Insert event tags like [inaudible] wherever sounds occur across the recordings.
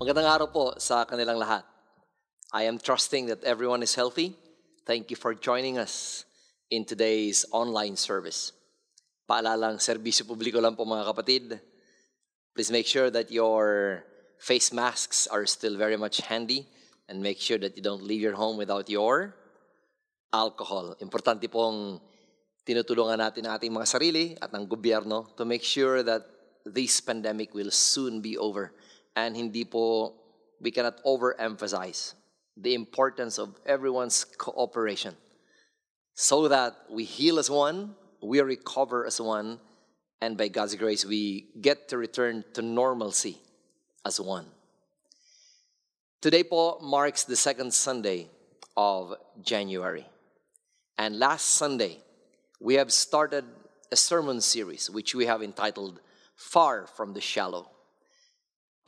Magandang araw po sa kanilang lahat. I am trusting that everyone is healthy. Thank you for joining us in today's online service. Paalalang serbisyo publiko lang po mga kapatid. Please make sure that your face masks are still very much handy and make sure that you don't leave your home without your alcohol. Importante pong tinutulungan natin ang ating mga sarili at ng gobyerno to make sure that this pandemic will soon be over. And hindi po, we cannot overemphasize the importance of everyone's cooperation so that we heal as one, we recover as one, and by God's grace, we get to return to normalcy as one. Today po marks the second Sunday of January. And last Sunday, we have started a sermon series which we have entitled Far from the Shallow.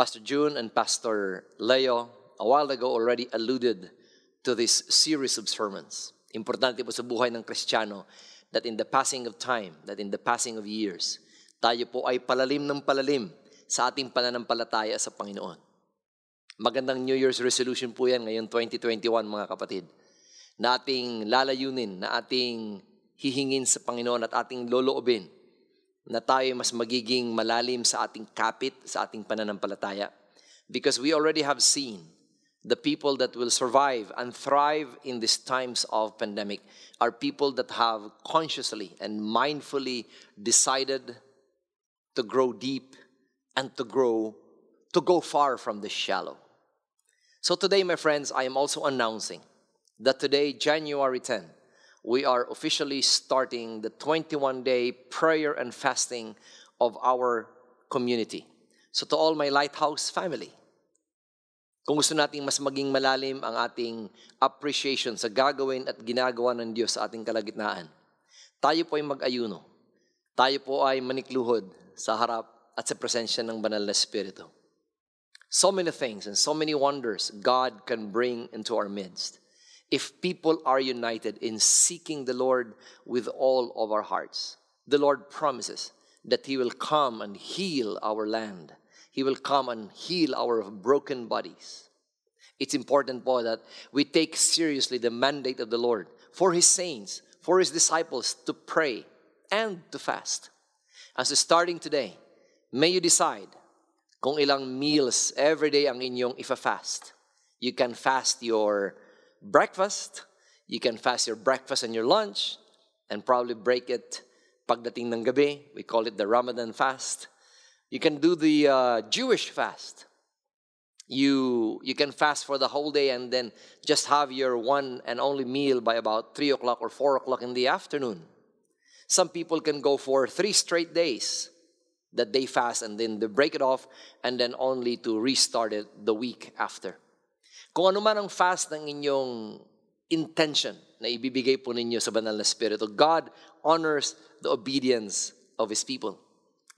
Pastor June and Pastor Leo a while ago already alluded to this series of sermons. Importante po sa buhay ng Kristiyano that in the passing of time, that in the passing of years, tayo po ay palalim ng palalim sa ating pananampalataya sa Panginoon. Magandang New Year's resolution po yan ngayon 2021 mga kapatid. Na ating lalayunin, na ating hihingin sa Panginoon at ating loloobin na tayo mas magiging malalim sa ating kapit, sa ating pananampalataya. Because we already have seen the people that will survive and thrive in these times of pandemic are people that have consciously and mindfully decided to grow deep and to grow to go far from the shallow. So today my friends I am also announcing that today January 10 we are officially starting the 21 day prayer and fasting of our community. So to all my lighthouse family Kung gusto nating mas maging malalim ang ating appreciation sa gagawin at ginagawa ng Diyos sa ating kalagitnaan, tayo po ay mag-ayuno. Tayo po ay manikluhod sa harap at sa presensya ng banal na Espiritu. So many things and so many wonders God can bring into our midst if people are united in seeking the Lord with all of our hearts. The Lord promises that He will come and heal our land He will come and heal our broken bodies. It's important po that we take seriously the mandate of the Lord for His saints, for His disciples to pray and to fast. As starting today, may you decide kung ilang meals every day ang inyong ifa-fast. You can fast your breakfast, you can fast your breakfast and your lunch, and probably break it pagdating ng gabi. We call it the Ramadan fast. You can do the uh, Jewish fast. You, you can fast for the whole day and then just have your one and only meal by about 3 o'clock or 4 o'clock in the afternoon. Some people can go for three straight days that they fast and then they break it off and then only to restart it the week after. Kung ano man ang fast ng inyong intention na ibibigay po ninyo sa banal na Espiritu, God honors the obedience of His people.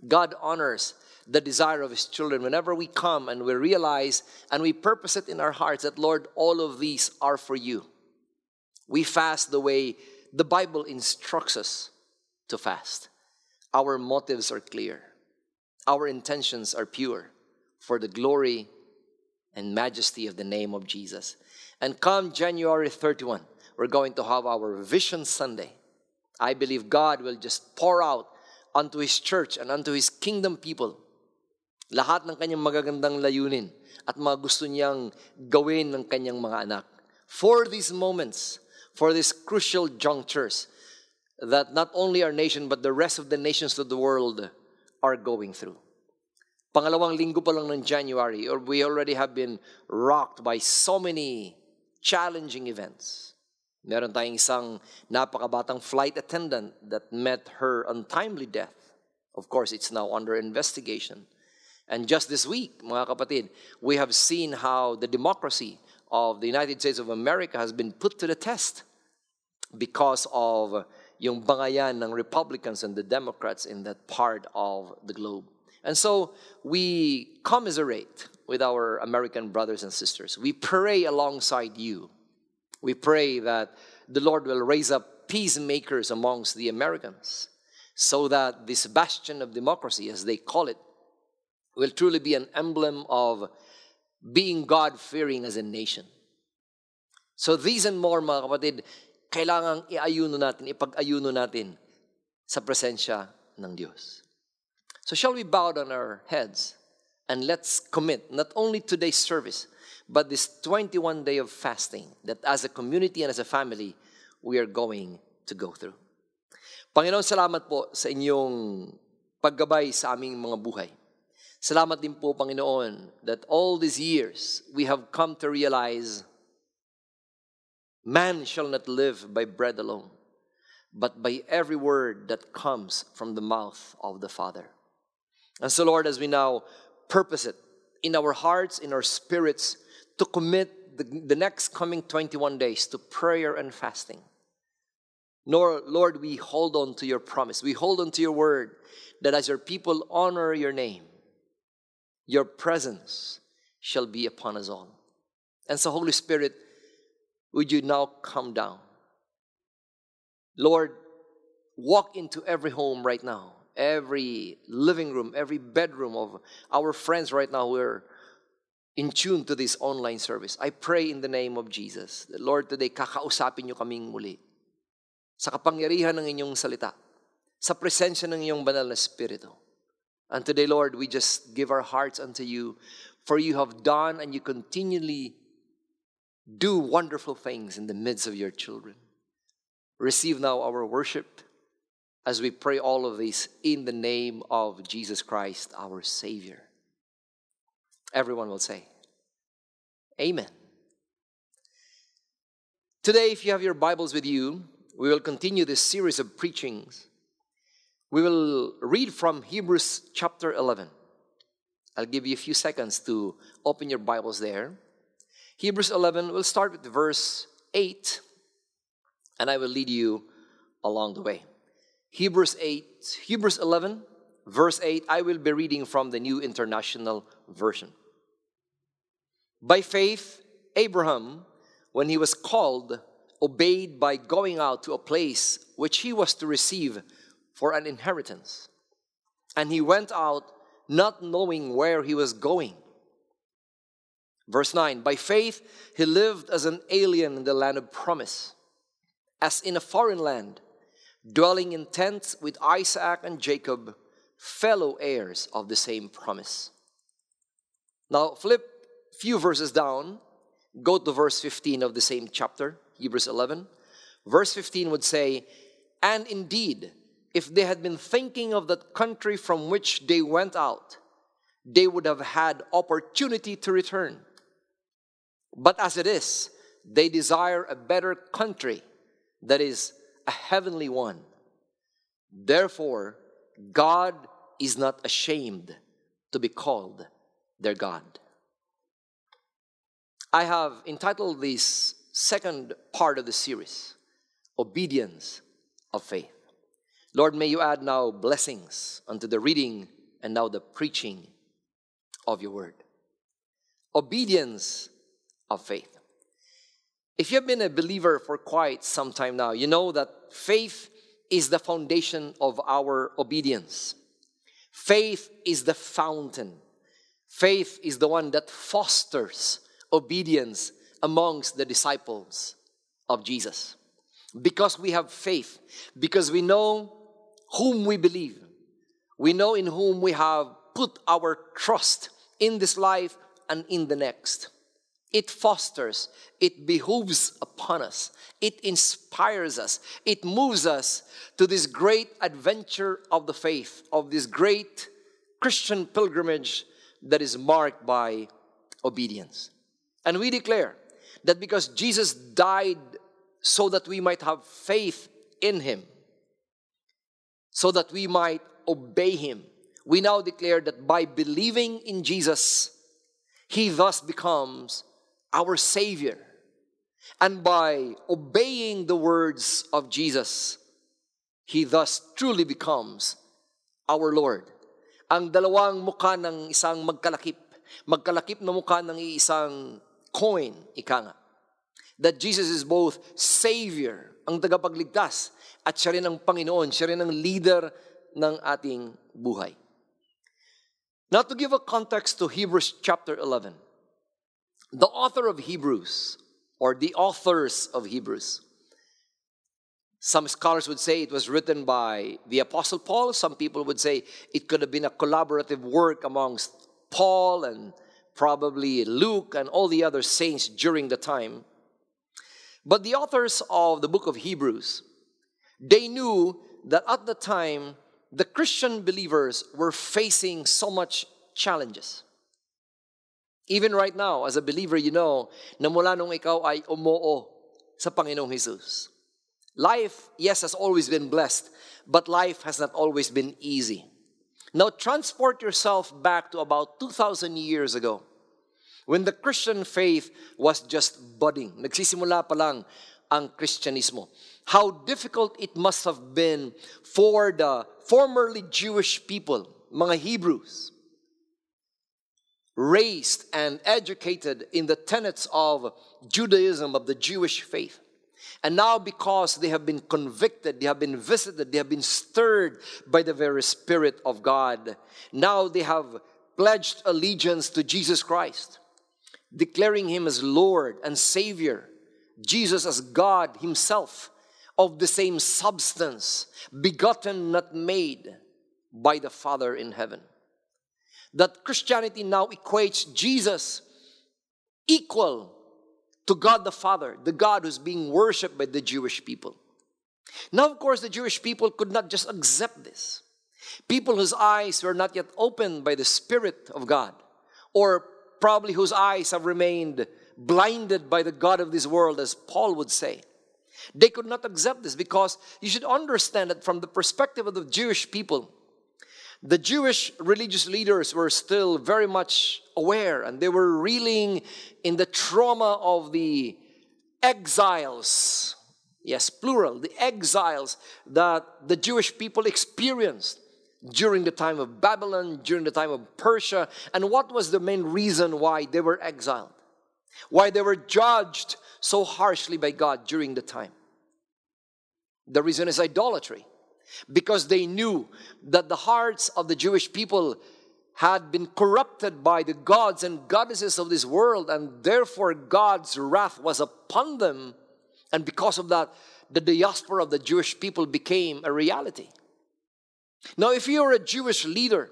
God honors the desire of His children. Whenever we come and we realize and we purpose it in our hearts that, Lord, all of these are for you. We fast the way the Bible instructs us to fast. Our motives are clear, our intentions are pure for the glory and majesty of the name of Jesus. And come January 31, we're going to have our Vision Sunday. I believe God will just pour out unto His church and unto His kingdom people lahat ng kanyang magagandang layunin at mga gusto niyang gawin ng kanyang mga anak. For these moments, for these crucial junctures that not only our nation but the rest of the nations of the world are going through. Pangalawang linggo pa lang ng January, or we already have been rocked by so many challenging events. Meron tayong isang napakabatang flight attendant that met her untimely death. Of course, it's now under investigation. And just this week, mga kapatid, we have seen how the democracy of the United States of America has been put to the test because of yung bangayan ng Republicans and the Democrats in that part of the globe. And so we commiserate with our American brothers and sisters. We pray alongside you. We pray that the Lord will raise up peacemakers amongst the Americans so that this bastion of democracy, as they call it, will truly be an emblem of being God-fearing as a nation. So these and more, mga kapatid, kailangang iayuno natin, ipag-ayuno natin sa presensya ng Diyos. So shall we bow down our heads and let's commit not only today's service, but this 21 day of fasting that as a community and as a family, we are going to go through. Panginoon, salamat po sa inyong paggabay sa aming mga buhay. Salamat din po, Panginoon, that all these years we have come to realize man shall not live by bread alone, but by every word that comes from the mouth of the Father. And so, Lord, as we now purpose it in our hearts, in our spirits, to commit the, the next coming 21 days to prayer and fasting. Nor, Lord, we hold on to your promise. We hold on to your word that as your people honor your name, your presence shall be upon us all. And so, Holy Spirit, would you now come down? Lord, walk into every home right now, every living room, every bedroom of our friends right now who are in tune to this online service. I pray in the name of Jesus. Lord, today kakausapin niyo kaming muli sa kapangyarihan ng inyong salita, sa presensya ng inyong banal na Espiritu. And today, Lord, we just give our hearts unto you, for you have done and you continually do wonderful things in the midst of your children. Receive now our worship as we pray all of this in the name of Jesus Christ, our Savior. Everyone will say, Amen. Today, if you have your Bibles with you, we will continue this series of preachings. We will read from Hebrews chapter 11. I'll give you a few seconds to open your Bibles there. Hebrews 11, we'll start with verse 8, and I will lead you along the way. Hebrews 8, Hebrews 11, verse 8, I will be reading from the New International Version. By faith, Abraham, when he was called, obeyed by going out to a place which he was to receive for an inheritance. And he went out not knowing where he was going. Verse 9 By faith, he lived as an alien in the land of promise, as in a foreign land, dwelling in tents with Isaac and Jacob, fellow heirs of the same promise. Now, flip a few verses down, go to verse 15 of the same chapter, Hebrews 11. Verse 15 would say, And indeed, if they had been thinking of that country from which they went out, they would have had opportunity to return. But as it is, they desire a better country, that is, a heavenly one. Therefore, God is not ashamed to be called their God. I have entitled this second part of the series Obedience of Faith. Lord, may you add now blessings unto the reading and now the preaching of your word. Obedience of faith. If you have been a believer for quite some time now, you know that faith is the foundation of our obedience. Faith is the fountain. Faith is the one that fosters obedience amongst the disciples of Jesus. Because we have faith, because we know whom we believe, we know in whom we have put our trust in this life and in the next. It fosters, it behooves upon us, it inspires us, it moves us to this great adventure of the faith, of this great Christian pilgrimage that is marked by obedience. And we declare that because Jesus died so that we might have faith in Him, so that we might obey Him, we now declare that by believing in Jesus, He thus becomes our Savior. And by obeying the words of Jesus, He thus truly becomes our Lord. Ang dalawang mukha ng isang magkalakip, magkalakip na mukha ng isang coin, ika nga. That Jesus is both Savior, ang tagapagligtas, at siya rin ang Panginoon, siya rin ang leader ng ating buhay. Now to give a context to Hebrews chapter 11, the author of Hebrews, or the authors of Hebrews, some scholars would say it was written by the Apostle Paul. Some people would say it could have been a collaborative work amongst Paul and probably Luke and all the other saints during the time. But the authors of the book of Hebrews, they knew that at the time the Christian believers were facing so much challenges. Even right now, as a believer, you know na mula nung ikaw ay umoo sa Panginoong Jesus. Life, yes, has always been blessed, but life has not always been easy. Now, transport yourself back to about 2,000 years ago when the Christian faith was just budding. Nagsisimula pa lang ang Kristyanismo. How difficult it must have been for the formerly Jewish people, mga Hebrews, raised and educated in the tenets of Judaism, of the Jewish faith. And now, because they have been convicted, they have been visited, they have been stirred by the very Spirit of God, now they have pledged allegiance to Jesus Christ, declaring Him as Lord and Savior, Jesus as God Himself, of the same substance, begotten, not made, by the Father in heaven. That Christianity now equates Jesus equal to God the Father, the God who's being worshiped by the Jewish people. Now, of course, the Jewish people could not just accept this. People whose eyes were not yet opened by the Spirit of God, or probably whose eyes have remained blinded by the God of this world, as Paul would say. They could not accept this because you should understand that from the perspective of the Jewish people, the Jewish religious leaders were still very much aware and they were reeling in the trauma of the exiles. Yes, plural, the exiles that the Jewish people experienced during the time of Babylon, during the time of Persia. And what was the main reason why they were exiled? Why they were judged so harshly by God during the time? The reason is idolatry because they knew that the hearts of the Jewish people had been corrupted by the gods and goddesses of this world, and therefore God's wrath was upon them. And because of that, the diaspora of the Jewish people became a reality. Now, if you're a Jewish leader,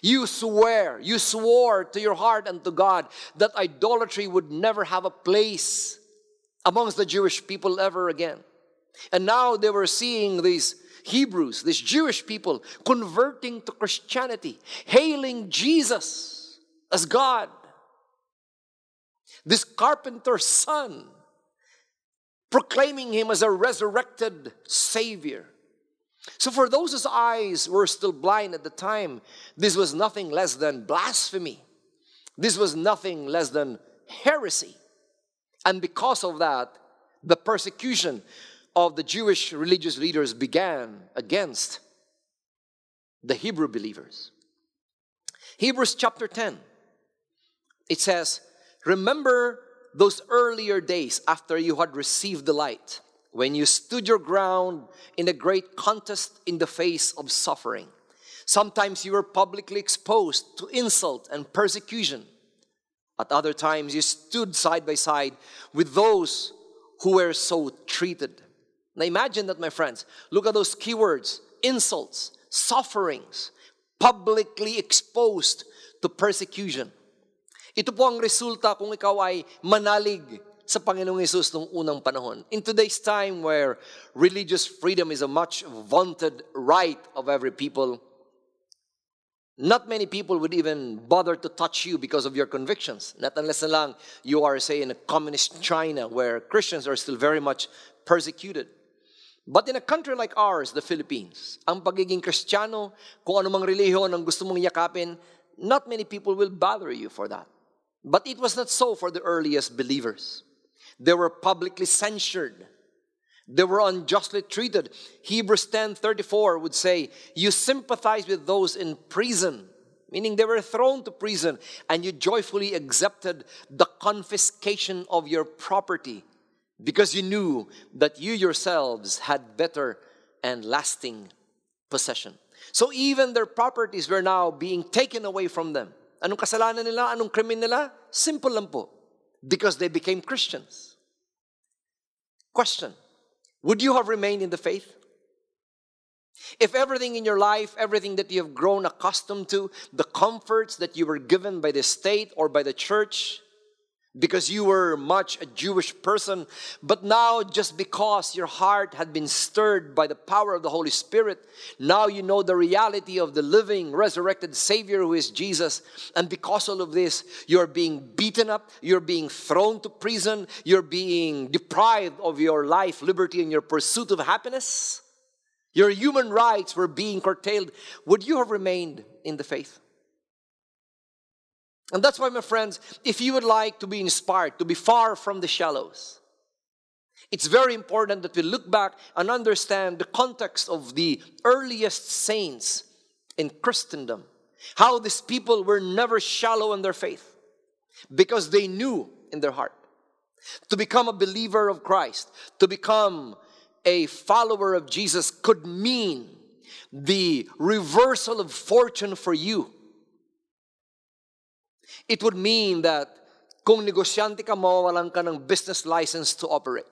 you swear, you swore to your heart and to God that idolatry would never have a place amongst the Jewish people ever again. And now they were seeing these Hebrews, this Jewish people, converting to Christianity, hailing Jesus as God. This carpenter's son, proclaiming him as a resurrected Savior. So, for those whose eyes were still blind at the time, this was nothing less than blasphemy. This was nothing less than heresy. And because of that, the persecution of the Jewish religious leaders began against the Hebrew believers. Hebrews chapter 10, it says, Remember those earlier days after you had received the light, when you stood your ground in a great contest in the face of suffering. Sometimes you were publicly exposed to insult and persecution. At other times, you stood side by side with those who were so treated. Now imagine that, my friends. Look at those keywords insults, sufferings, publicly exposed to persecution. Ito po ang resulta kung ikaw ay manalig sa Panginoong Yesus noong unang panahon. In today's time where religious freedom is a much vaunted right of every people, not many people would even bother to touch you because of your convictions. Not unless lang you are, say, in a communist China where Christians are still very much persecuted. But in a country like ours, the Philippines, ang pagiging Kristiyano, kung anumang relihiyon ang gusto mong yakapin, not many people will bother you for that. But it was not so for the earliest believers. They were publicly censured. They were unjustly treated. Hebrews 10:34 would say, "You sympathize with those in prison." Meaning they were thrown to prison and you joyfully accepted the confiscation of your property because you knew that you yourselves had better and lasting possession. So even their properties were now being taken away from them. Anong kasalanan nila? Anong krimen nila? Simple lang po. Because they became Christians. Question. Would you have remained in the faith? If everything in your life, everything that you have grown accustomed to, the comforts that you were given by the state or by the church, because you were much a Jewish person, but now just because your heart had been stirred by the power of the Holy Spirit, now you know the reality of the living, resurrected Savior who is Jesus. And because all of this, you're being beaten up, you're being thrown to prison, you're being deprived of your life, liberty, and your pursuit of happiness. Your human rights were being curtailed. Would you have remained in the faith? And that's why, my friends, if you would like to be inspired, to be far from the shallows, it's very important that we look back and understand the context of the earliest saints in Christendom. How these people were never shallow in their faith because they knew in their heart to become a believer of Christ, to become a follower of Jesus could mean the reversal of fortune for you it would mean that kung negosyante ka, mawawalan ka ng business license to operate.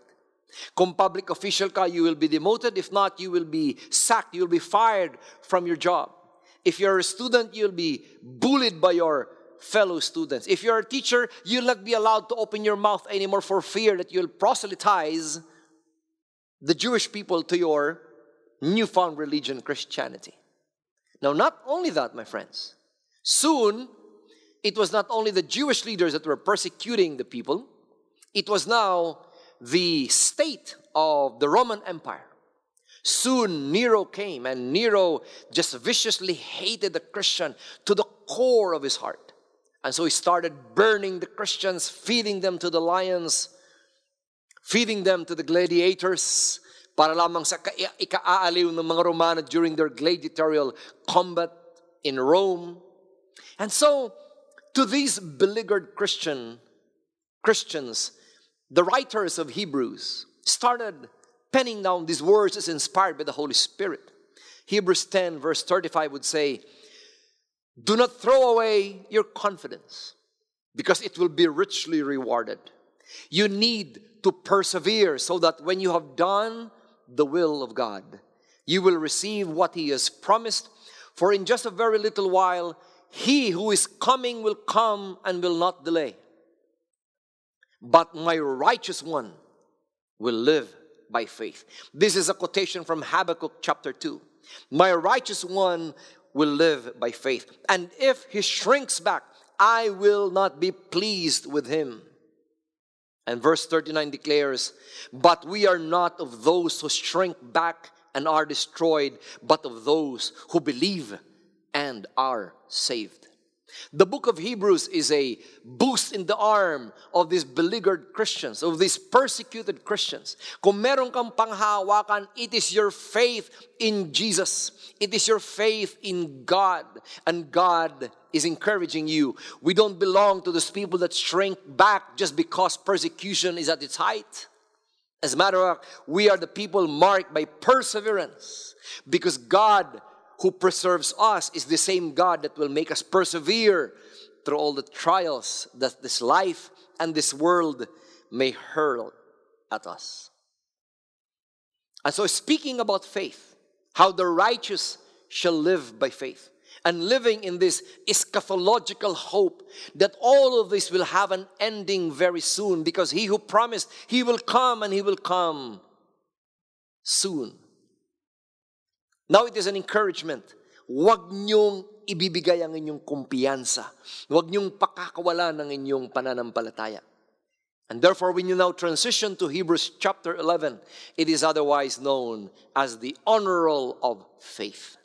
Kung public official ka, you will be demoted. If not, you will be sacked. You will be fired from your job. If you're a student, you'll be bullied by your fellow students. If you're a teacher, you'll not be allowed to open your mouth anymore for fear that you'll proselytize the Jewish people to your newfound religion, Christianity. Now, not only that, my friends, soon it was not only the Jewish leaders that were persecuting the people, it was now the state of the Roman Empire. Soon Nero came, and Nero just viciously hated the Christian to the core of his heart. And so he started burning the Christians, feeding them to the lions, feeding them to the gladiators, para lamang sa ikaaaliw ng mga Romano during their gladiatorial combat in Rome. And so, to these beleaguered Christian Christians, the writers of Hebrews started penning down these words as inspired by the Holy Spirit. Hebrews 10, verse 35 would say, Do not throw away your confidence because it will be richly rewarded. You need to persevere so that when you have done the will of God, you will receive what He has promised. For in just a very little while, he who is coming will come and will not delay. But my righteous one will live by faith. This is a quotation from Habakkuk chapter 2. My righteous one will live by faith. And if he shrinks back, I will not be pleased with him. And verse 39 declares, But we are not of those who shrink back and are destroyed, but of those who believe and are saved. The book of Hebrews is a boost in the arm of these beleaguered Christians, of these persecuted Christians. Kung meron kang panghawakan, it is your faith in Jesus. It is your faith in God. And God is encouraging you. We don't belong to those people that shrink back just because persecution is at its height. As a matter of fact, we are the people marked by perseverance because God who preserves us is the same God that will make us persevere through all the trials that this life and this world may hurl at us. And so, speaking about faith, how the righteous shall live by faith, and living in this eschatological hope that all of this will have an ending very soon because he who promised he will come and he will come soon. Now it is an encouragement. Huwag niyong ibibigay ang inyong kumpiyansa. Huwag niyong pakakawalan ng inyong pananampalataya. And therefore, when you now transition to Hebrews chapter 11, it is otherwise known as the honor roll of faith.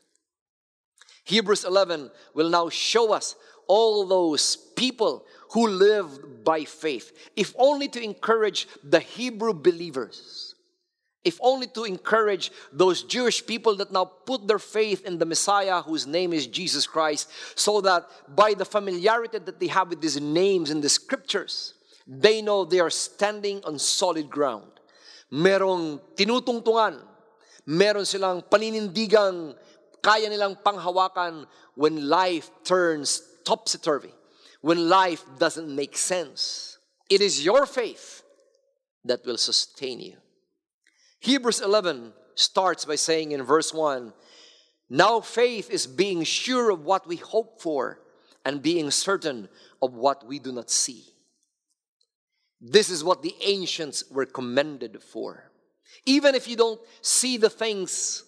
Hebrews 11 will now show us all those people who lived by faith, if only to encourage the Hebrew believers if only to encourage those Jewish people that now put their faith in the Messiah whose name is Jesus Christ, so that by the familiarity that they have with these names in the scriptures, they know they are standing on solid ground. Merong tinutungtungan, meron silang paninindigang kaya nilang panghawakan when life turns topsy turvy, when life doesn't make sense. It is your faith that will sustain you. Hebrews 11 starts by saying in verse 1 Now faith is being sure of what we hope for and being certain of what we do not see. This is what the ancients were commended for. Even if you don't see the things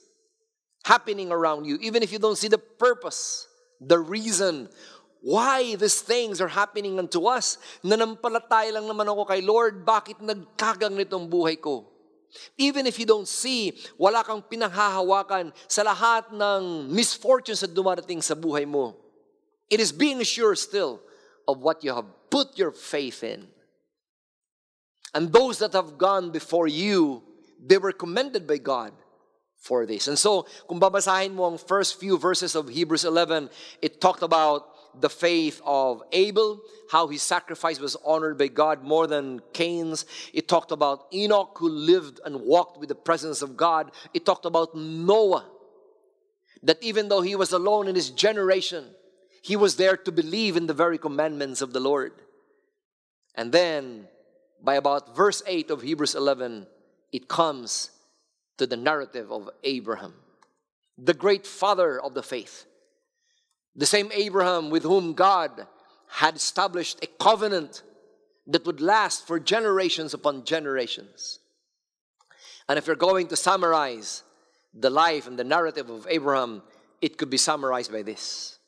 happening around you, even if you don't see the purpose, the reason why these things are happening unto us, nanampalataya lang naman ako kay Lord, bakit nagkagang nitong buhay ko? Even if you don't see, wala kang pinanghahawakan sa lahat ng misfortunes na dumarating sa buhay mo. It is being sure still of what you have put your faith in. And those that have gone before you, they were commended by God for this. And so, kung babasahin mo ang first few verses of Hebrews 11, it talked about the faith of Abel, how his sacrifice was honored by God more than Cain's. It talked about Enoch, who lived and walked with the presence of God. It talked about Noah, that even though he was alone in his generation, he was there to believe in the very commandments of the Lord. And then, by about verse 8 of Hebrews 11, it comes to the narrative of Abraham, the great father of the faith. The same Abraham with whom God had established a covenant that would last for generations upon generations. And if you're going to summarize the life and the narrative of Abraham, it could be summarized by this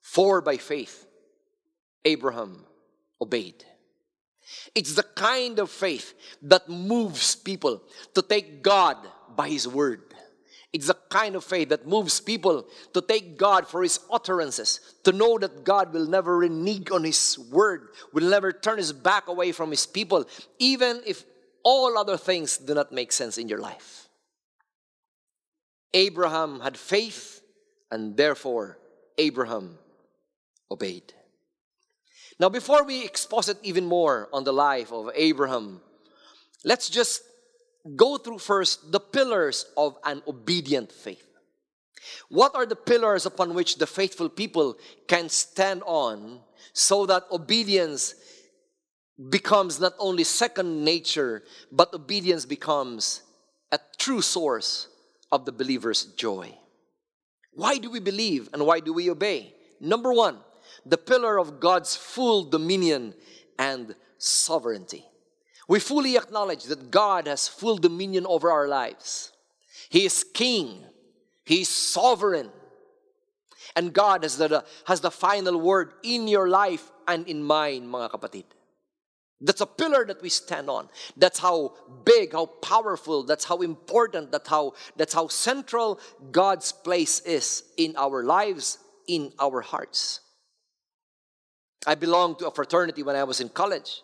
For by faith, Abraham obeyed. It's the kind of faith that moves people to take God by His word. It's the kind of faith that moves people to take God for His utterances, to know that God will never renege on His word, will never turn His back away from His people, even if all other things do not make sense in your life. Abraham had faith, and therefore Abraham obeyed. Now, before we exposit even more on the life of Abraham, let's just go through first the pillars of an obedient faith. What are the pillars upon which the faithful people can stand on so that obedience becomes not only second nature, but obedience becomes a true source of the believer's joy? Why do we believe and why do we obey? Number one, the pillar of God's full dominion and sovereignty we fully acknowledge that God has full dominion over our lives. He is king, He is sovereign. And God has the, has the final word in your life and in mine, mga kapatid. That's a pillar that we stand on. That's how big, how powerful, that's how important, that's how, that's how central God's place is in our lives, in our hearts. I belonged to a fraternity when I was in college.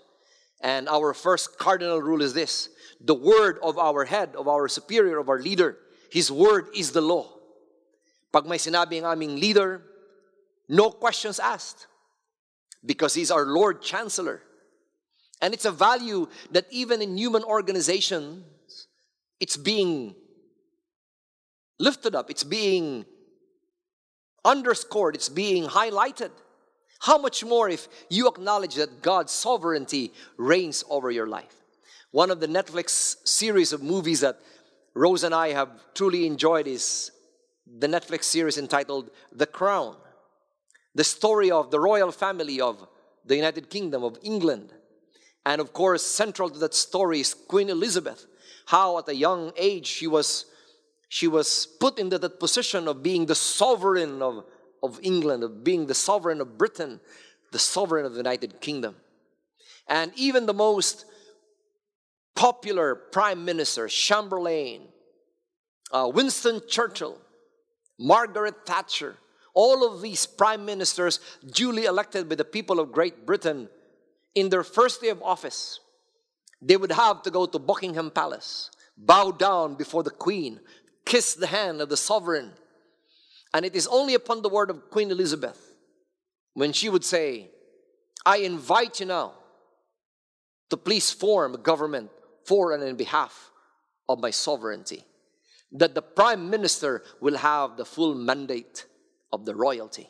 And our first cardinal rule is this the word of our head, of our superior, of our leader, his word is the law. Pag may sinabi ang aming leader, no questions asked. Because he's our Lord Chancellor. And it's a value that even in human organizations, it's being lifted up, it's being underscored, it's being highlighted. How much more if you acknowledge that God's sovereignty reigns over your life? One of the Netflix series of movies that Rose and I have truly enjoyed is the Netflix series entitled The Crown. The story of the royal family of the United Kingdom of England. And of course, central to that story is Queen Elizabeth. How at a young age she was she was put into that position of being the sovereign of of England, of being the sovereign of Britain, the sovereign of the United Kingdom. And even the most popular prime minister, Chamberlain, uh, Winston Churchill, Margaret Thatcher, all of these prime ministers duly elected by the people of Great Britain in their first day of office, they would have to go to Buckingham Palace, bow down before the Queen, kiss the hand of the sovereign, and it is only upon the word of Queen Elizabeth when she would say, I invite you now to please form a government for and in behalf of my sovereignty, that the prime minister will have the full mandate of the royalty.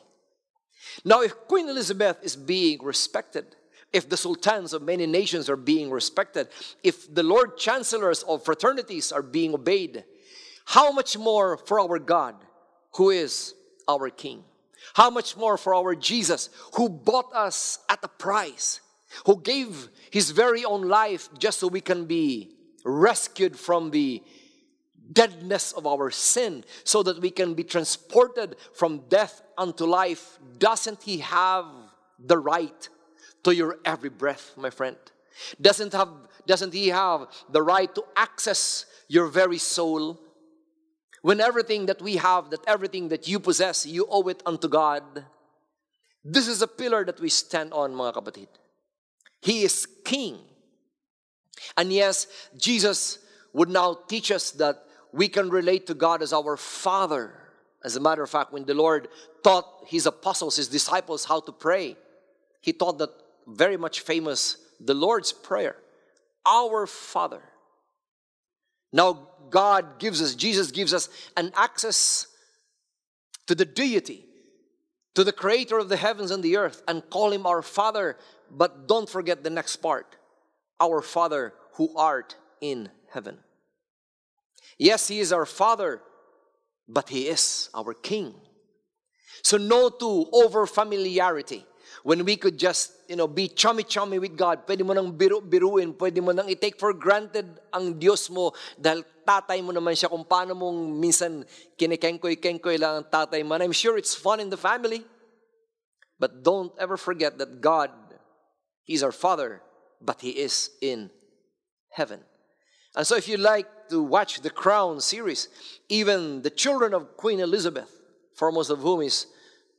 Now, if Queen Elizabeth is being respected, if the sultans of many nations are being respected, if the Lord chancellors of fraternities are being obeyed, how much more for our God, who is our King? How much more for our Jesus, who bought us at a price, who gave his very own life just so we can be rescued from the deadness of our sin, so that we can be transported from death unto life. Doesn't he have the right to your every breath, my friend? Doesn't, have, doesn't He have the right to access your very soul? When everything that we have, that everything that you possess, you owe it unto God. This is a pillar that we stand on, mga kapatid. He is King. And yes, Jesus would now teach us that we can relate to God as our Father. As a matter of fact, when the Lord taught His apostles, His disciples, how to pray, He taught that very much famous, the Lord's Prayer. Our Father. Now, God gives us, Jesus gives us an access to the deity, to the creator of the heavens and the earth, and call him our Father. But don't forget the next part our Father who art in heaven. Yes, he is our Father, but he is our King. So, no to over familiarity when we could just, you know, be chummy-chummy with God, pwede mo nang biru-biruin, pwede mo nang i-take for granted ang Diyos mo dahil tatay mo naman siya kung paano mong minsan kinikengkoy-kengkoy lang ang tatay mo. And I'm sure it's fun in the family. But don't ever forget that God, He's our Father, but He is in heaven. And so if you like to watch the Crown series, even the children of Queen Elizabeth, foremost of whom is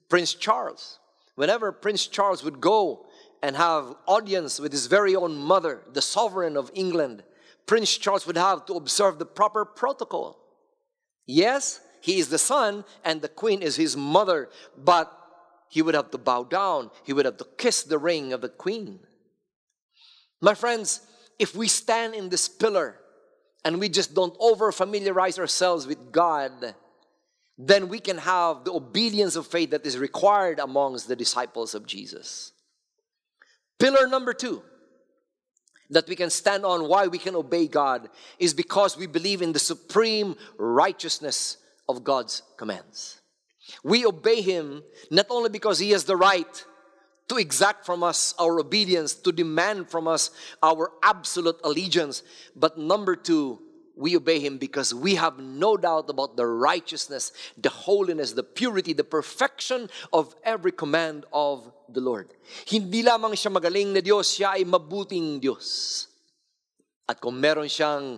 Prince Charles, whenever Prince Charles would go and have audience with his very own mother, the sovereign of England, Prince Charles would have to observe the proper protocol. Yes, he is the son and the queen is his mother, but he would have to bow down. He would have to kiss the ring of the queen. My friends, if we stand in this pillar and we just don't over familiarize ourselves with God, then we can have the obedience of faith that is required amongst the disciples of Jesus. Pillar number two that we can stand on why we can obey God is because we believe in the supreme righteousness of God's commands. We obey Him not only because He has the right to exact from us our obedience, to demand from us our absolute allegiance, but number two, we obey Him because we have no doubt about the righteousness, the holiness, the purity, the perfection of every command of the Lord. Hindi lamang siya magaling na Diyos, siya ay mabuting Diyos. At kung meron siyang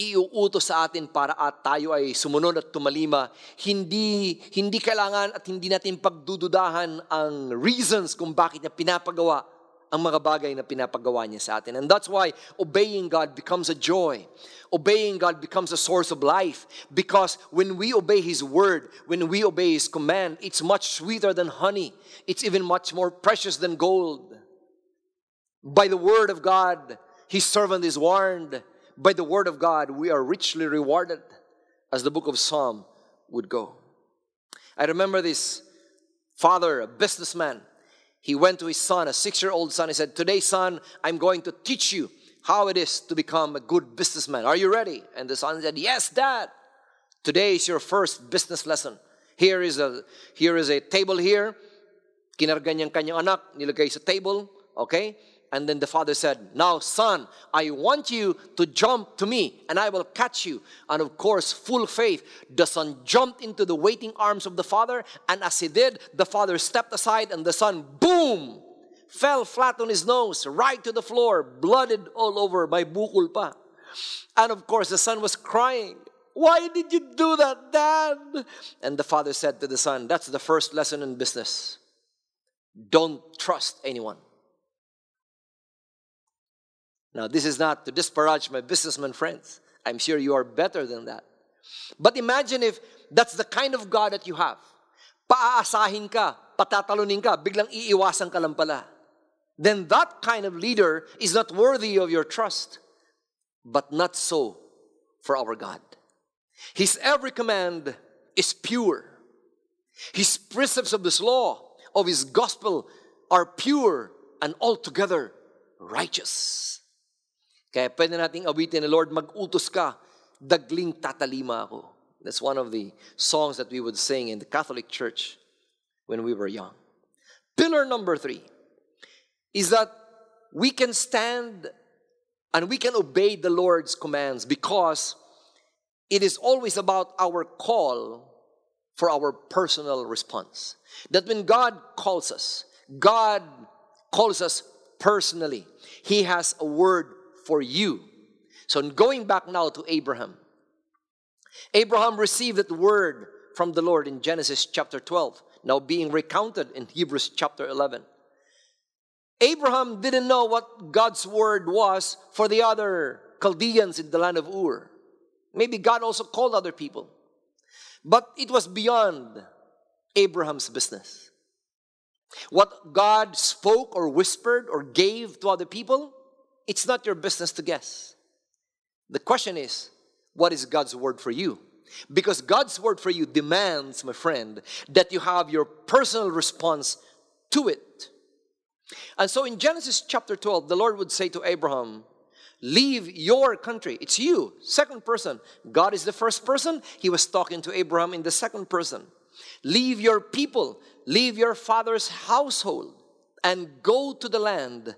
iuutos sa atin para at tayo ay sumunod at tumalima, hindi, hindi kailangan at hindi natin pagdududahan ang reasons kung bakit niya pinapagawa ang mga bagay na pinapagawa niya sa atin. And that's why obeying God becomes a joy. Obeying God becomes a source of life. Because when we obey His word, when we obey His command, it's much sweeter than honey. It's even much more precious than gold. By the word of God, His servant is warned. By the word of God, we are richly rewarded, as the book of Psalm would go. I remember this father, a businessman, he went to his son, a six year old son. He said, Today, son, I'm going to teach you how it is to become a good businessman. Are you ready? And the son said, Yes, dad. Today is your first business lesson. Here is a, here is a table here. Kinarga niyang kanyang anak, nilagay sa table. Okay? And then the father said, Now, son, I want you to jump to me, and I will catch you. And of course, full faith, the son jumped into the waiting arms of the father. And as he did, the father stepped aside, and the son, boom, fell flat on his nose, right to the floor, blooded all over, by bukul pa. And of course, the son was crying. Why did you do that, Dad? And the father said to the son, That's the first lesson in business. Don't trust anyone. Now, this is not to disparage my businessman friends. I'm sure you are better than that. But imagine if that's the kind of God that you have. Paaasahin ka, patatalunin ka, biglang iiwasan ka lang pala. Then that kind of leader is not worthy of your trust. But not so for our God. His every command is pure. His precepts of this law of His gospel are pure and altogether righteous. Kaya pwede nating awitin ni Lord, mag-utos ka, dagling tatalima ako. That's one of the songs that we would sing in the Catholic Church when we were young. Pillar number three is that we can stand and we can obey the Lord's commands because it is always about our call for our personal response. That when God calls us, God calls us personally. He has a word for you. So, going back now to Abraham, Abraham received that word from the Lord in Genesis chapter 12, now being recounted in Hebrews chapter 11. Abraham didn't know what God's word was for the other Chaldeans in the land of Ur. Maybe God also called other people. But it was beyond Abraham's business. What God spoke or whispered or gave to other people, it's not your business to guess. The question is, what is God's word for you? Because God's word for you demands, my friend, that you have your personal response to it. And so in Genesis chapter 12, the Lord would say to Abraham, Leave your country. It's you, second person. God is the first person. He was talking to Abraham in the second person. Leave your people, leave your father's household, and go to the land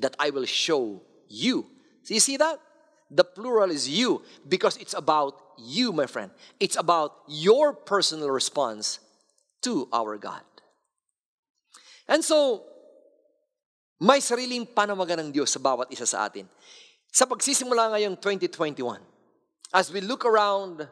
that I will show you. So you see that? The plural is you because it's about you, my friend. It's about your personal response to our God. And so, may sariling panamaga ng Diyos sa bawat isa sa atin. Sa pagsisimula ngayong 2021, as we look around,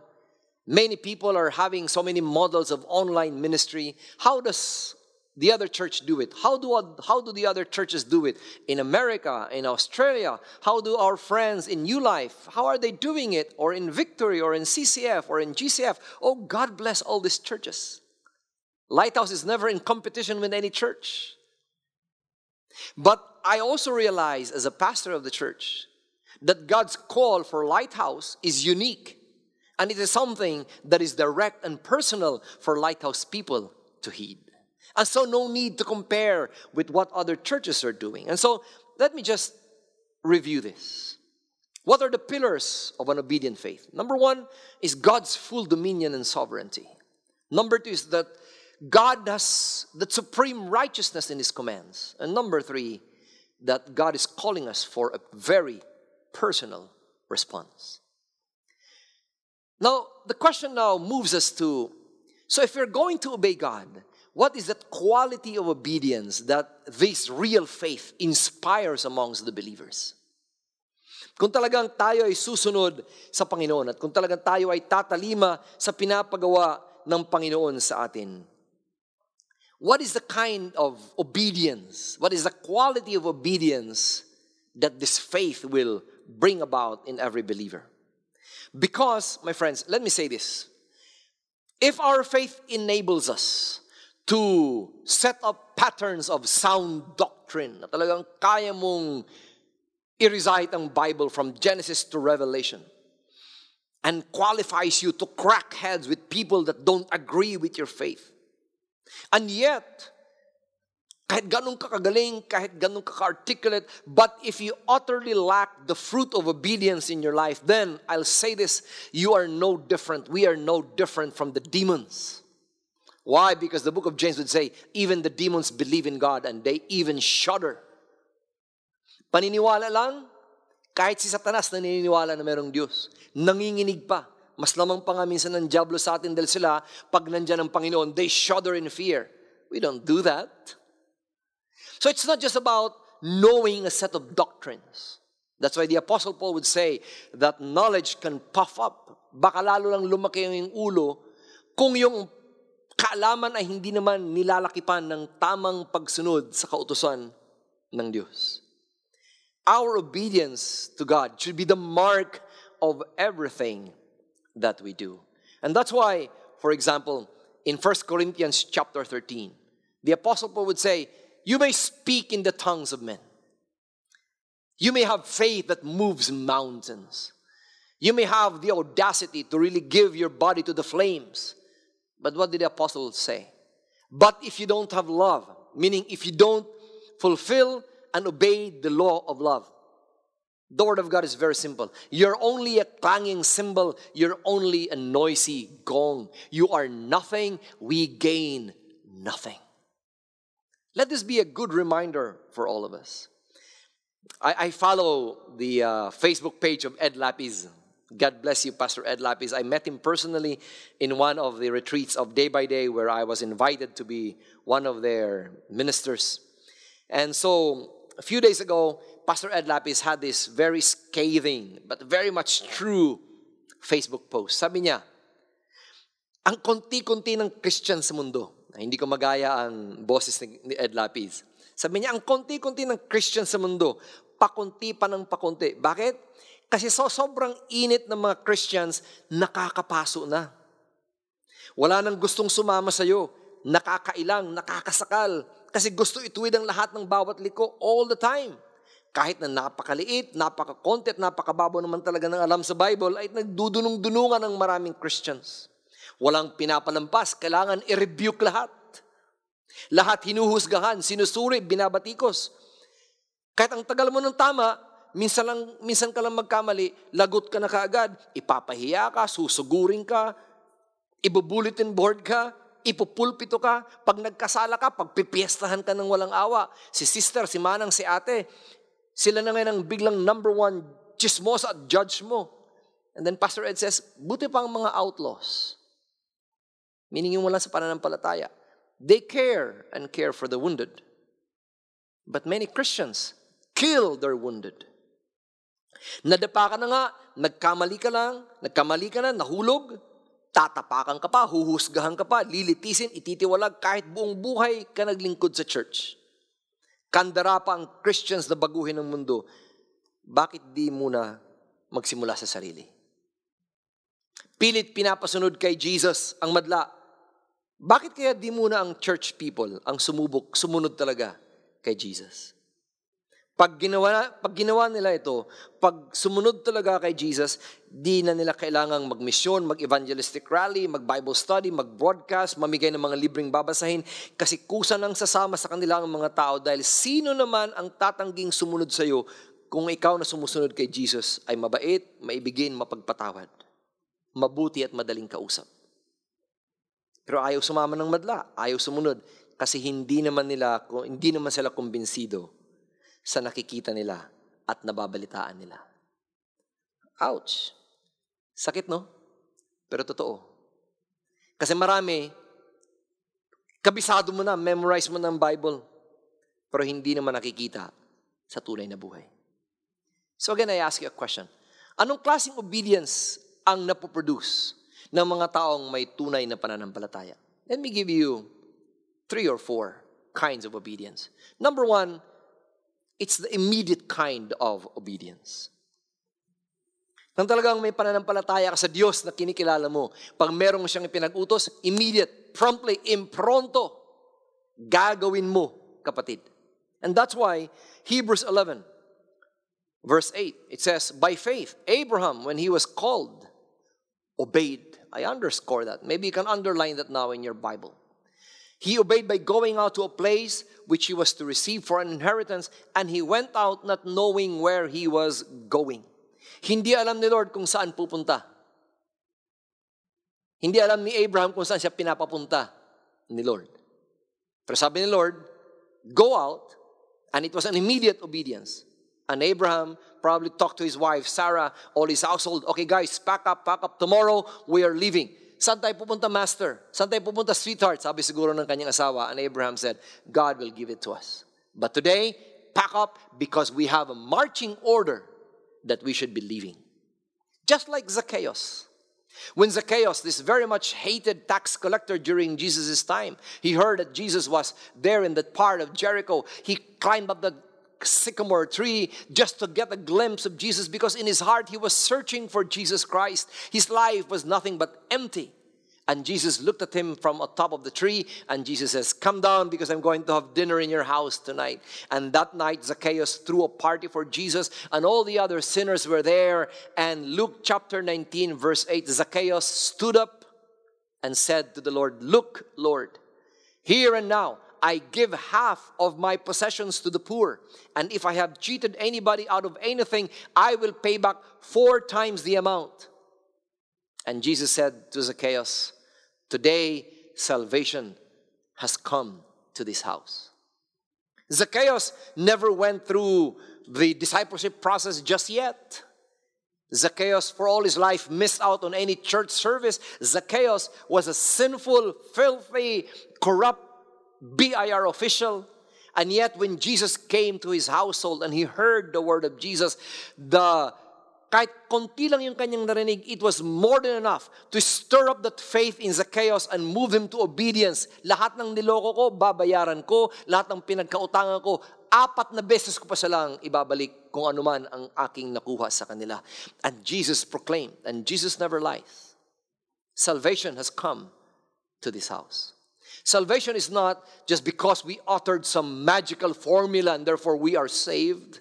many people are having so many models of online ministry. How does the other church do it? How do, how do the other churches do it? In America, in Australia, how do our friends in New Life, how are they doing it? Or in Victory, or in CCF, or in GCF? Oh, God bless all these churches. Lighthouse is never in competition with any church. But I also realize as a pastor of the church that God's call for Lighthouse is unique. And it is something that is direct and personal for Lighthouse people to heed. And so, no need to compare with what other churches are doing. And so, let me just review this. What are the pillars of an obedient faith? Number one is God's full dominion and sovereignty. Number two is that God has the supreme righteousness in His commands. And number three, that God is calling us for a very personal response. Now, the question now moves us to so if you're going to obey God, what is that quality of obedience that this real faith inspires amongst the believers? Kung talagang tayo ay susunod sa Panginoon at kung talagang tayo ay tatalima sa pinapagawa ng Panginoon sa atin, what is the kind of obedience, what is the quality of obedience that this faith will bring about in every believer. Because, my friends, let me say this. If our faith enables us to set up patterns of sound doctrine, na talagang kaya mong i-recite ang Bible from Genesis to Revelation, and qualifies you to crack heads with people that don't agree with your faith. And yet, kahit ganun ka kagaling, kahit ganun ka articulate but if you utterly lack the fruit of obedience in your life, then I'll say this, you are no different. We are no different from the demons. Why? Because the book of James would say, even the demons believe in God and they even shudder. Paniniwala lang, kahit si Satanas naniniwala na merong Diyos. Nanginginig pa. Mas lamang pa nga minsan ng Diablo sa atin dahil sila, pag nandyan ang Panginoon, they shudder in fear. We don't do that. So it's not just about knowing a set of doctrines. That's why the Apostle Paul would say that knowledge can puff up. Baka lalo lang lumaki yung ulo kung yung kaalaman ay hindi naman nilalakipan ng tamang pagsunod sa kautusan ng Diyos. Our obedience to God should be the mark of everything that we do. And that's why, for example, in 1 Corinthians chapter 13, the Apostle Paul would say, you may speak in the tongues of men. You may have faith that moves mountains. You may have the audacity to really give your body to the flames. But what did the apostle say? But if you don't have love, meaning if you don't fulfill and obey the law of love, the word of God is very simple. You're only a clanging cymbal. You're only a noisy gong. You are nothing. We gain nothing. Let this be a good reminder for all of us. I, I follow the uh, Facebook page of Ed Lapiz. God bless you, Pastor Ed Lapiz. I met him personally in one of the retreats of Day by Day where I was invited to be one of their ministers. And so a few days ago, Pastor Ed Lapiz had this very scathing but very much true Facebook post. Sabi niya, ang konti-konti ng Christian sa mundo, hindi ko magaya ang boses ni Ed Lapiz. Sabi niya, ang konti-konti ng Christian sa mundo, pakunti pa ng pakunti. Bakit? Kasi so sobrang init ng mga Christians, nakakapaso na. Wala nang gustong sumama sa iyo. Nakakailang, nakakasakal. Kasi gusto ituwid ang lahat ng bawat liko all the time. Kahit na napakaliit, napakakonti at napakababaw naman talaga ng alam sa Bible, ay nagdudunong-dunungan ng maraming Christians. Walang pinapalampas, kailangan i-rebuke lahat. Lahat hinuhusgahan, sinusuri, binabatikos. Kahit ang tagal mo ng tama, minsan, lang, minsan ka lang magkamali, lagot ka na kaagad, ipapahiya ka, susugurin ka, ibubulletin board ka, ipupulpito ka, pag nagkasala ka, pag pipiestahan ka ng walang awa, si sister, si manang, si ate, sila na ngayon ang biglang number one chismosa at judge mo. And then Pastor Ed says, buti pa ang mga outlaws. Meaning yung wala sa pananampalataya. They care and care for the wounded. But many Christians kill their wounded. Nadapa ka na nga, nagkamali ka lang, nagkamali ka na, nahulog, tatapakan ka pa, huhusgahan ka pa, lilitisin, ititiwalag, kahit buong buhay ka naglingkod sa church. Kandara pa ang Christians na baguhin ng mundo. Bakit di muna magsimula sa sarili? Pilit pinapasunod kay Jesus ang madla. Bakit kaya di muna ang church people ang sumubok, sumunod talaga kay Jesus? Pag ginawa, pag ginawa nila ito, pag sumunod talaga kay Jesus, di na nila kailangang magmisyon, mag-evangelistic rally, mag-Bible study, mag-broadcast, mamigay ng mga libreng babasahin, kasi kusa nang sasama sa kanila ang mga tao dahil sino naman ang tatangging sumunod sa iyo kung ikaw na sumusunod kay Jesus ay mabait, maibigin, mapagpatawad, mabuti at madaling kausap. Pero ayaw sumama ng madla, ayaw sumunod kasi hindi naman nila hindi naman sila kumbinsido sa nakikita nila at nababalitaan nila. Ouch! Sakit, no? Pero totoo. Kasi marami, kabisado mo na, memorize mo na ang Bible, pero hindi naman nakikita sa tunay na buhay. So again, I ask you a question. Anong klaseng obedience ang napoproduce ng mga taong may tunay na pananampalataya. Let me give you three or four kinds of obedience. Number one, it's the immediate kind of obedience. Nang talagang may pananampalataya ka sa Diyos na kinikilala mo, pag merong siyang ipinag-utos, immediate, promptly, impronto, gagawin mo, kapatid. And that's why Hebrews 11, verse 8, it says, By faith, Abraham, when he was called, obeyed I underscore that. Maybe you can underline that now in your Bible. He obeyed by going out to a place which he was to receive for an inheritance, and he went out not knowing where he was going. Hindi alam ni Lord kung saan pupunta. Hindi alam ni Abraham kung saan siya pinapapunta ni Lord. Pero sabi ni Lord, go out, and it was an immediate obedience. And Abraham probably talked to his wife, Sarah, all his household. Okay, guys, pack up, pack up. Tomorrow, we are leaving. Saan tayo pupunta, master? Saan tayo pupunta, sweetheart? Sabi siguro ng kanyang asawa. And Abraham said, God will give it to us. But today, pack up because we have a marching order that we should be leaving. Just like Zacchaeus. When Zacchaeus, this very much hated tax collector during Jesus' time, he heard that Jesus was there in that part of Jericho. He climbed up the sycamore tree just to get a glimpse of Jesus because in his heart he was searching for Jesus Christ. His life was nothing but empty. And Jesus looked at him from atop of the tree, and Jesus says, Come down because I'm going to have dinner in your house tonight. And that night, Zacchaeus threw a party for Jesus, and all the other sinners were there. And Luke chapter 19, verse 8 Zacchaeus stood up and said to the Lord, Look, Lord, Here and now, I give half of my possessions to the poor. And if I have cheated anybody out of anything, I will pay back four times the amount. And Jesus said to Zacchaeus, Today salvation has come to this house. Zacchaeus never went through the discipleship process just yet. Zacchaeus, for all his life, missed out on any church service. Zacchaeus was a sinful, filthy, corrupt BIR official. And yet, when Jesus came to his household and he heard the word of Jesus, the kahit konti lang yung kanyang narinig, it was more than enough to stir up that faith in Zacchaeus and move him to obedience. Lahat ng niloko ko, babayaran ko. Lahat ng pinagkautangan ko, apat na beses ko pa silang ibabalik kung anuman ang aking nakuha sa kanila. And Jesus proclaimed, and Jesus never lies, salvation has come to this house. Salvation is not just because we uttered some magical formula and therefore we are saved.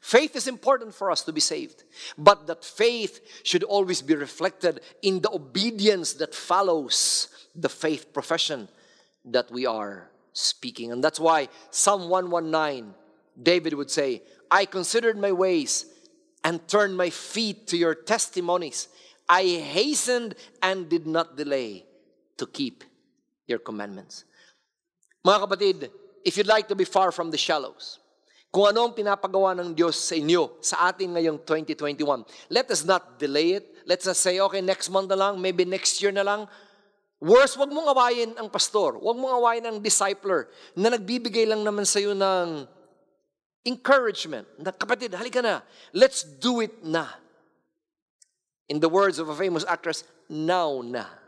Faith is important for us to be saved, but that faith should always be reflected in the obedience that follows the faith profession that we are speaking. And that's why Psalm 119, David would say, I considered my ways and turned my feet to your testimonies. I hastened and did not delay to keep your commandments. Mga kapatid, if you'd like to be far from the shallows, kung ano ang pinapagawa ng Diyos sa inyo, sa atin ngayong 2021. Let us not delay it. Let's us say, okay, next month na lang, maybe next year na lang. Worse, wag mong awayin ang pastor. Wag mong awayin ang discipler na nagbibigay lang naman sa iyo ng encouragement. Na, kapatid, halika na. Let's do it na. In the words of a famous actress, now na.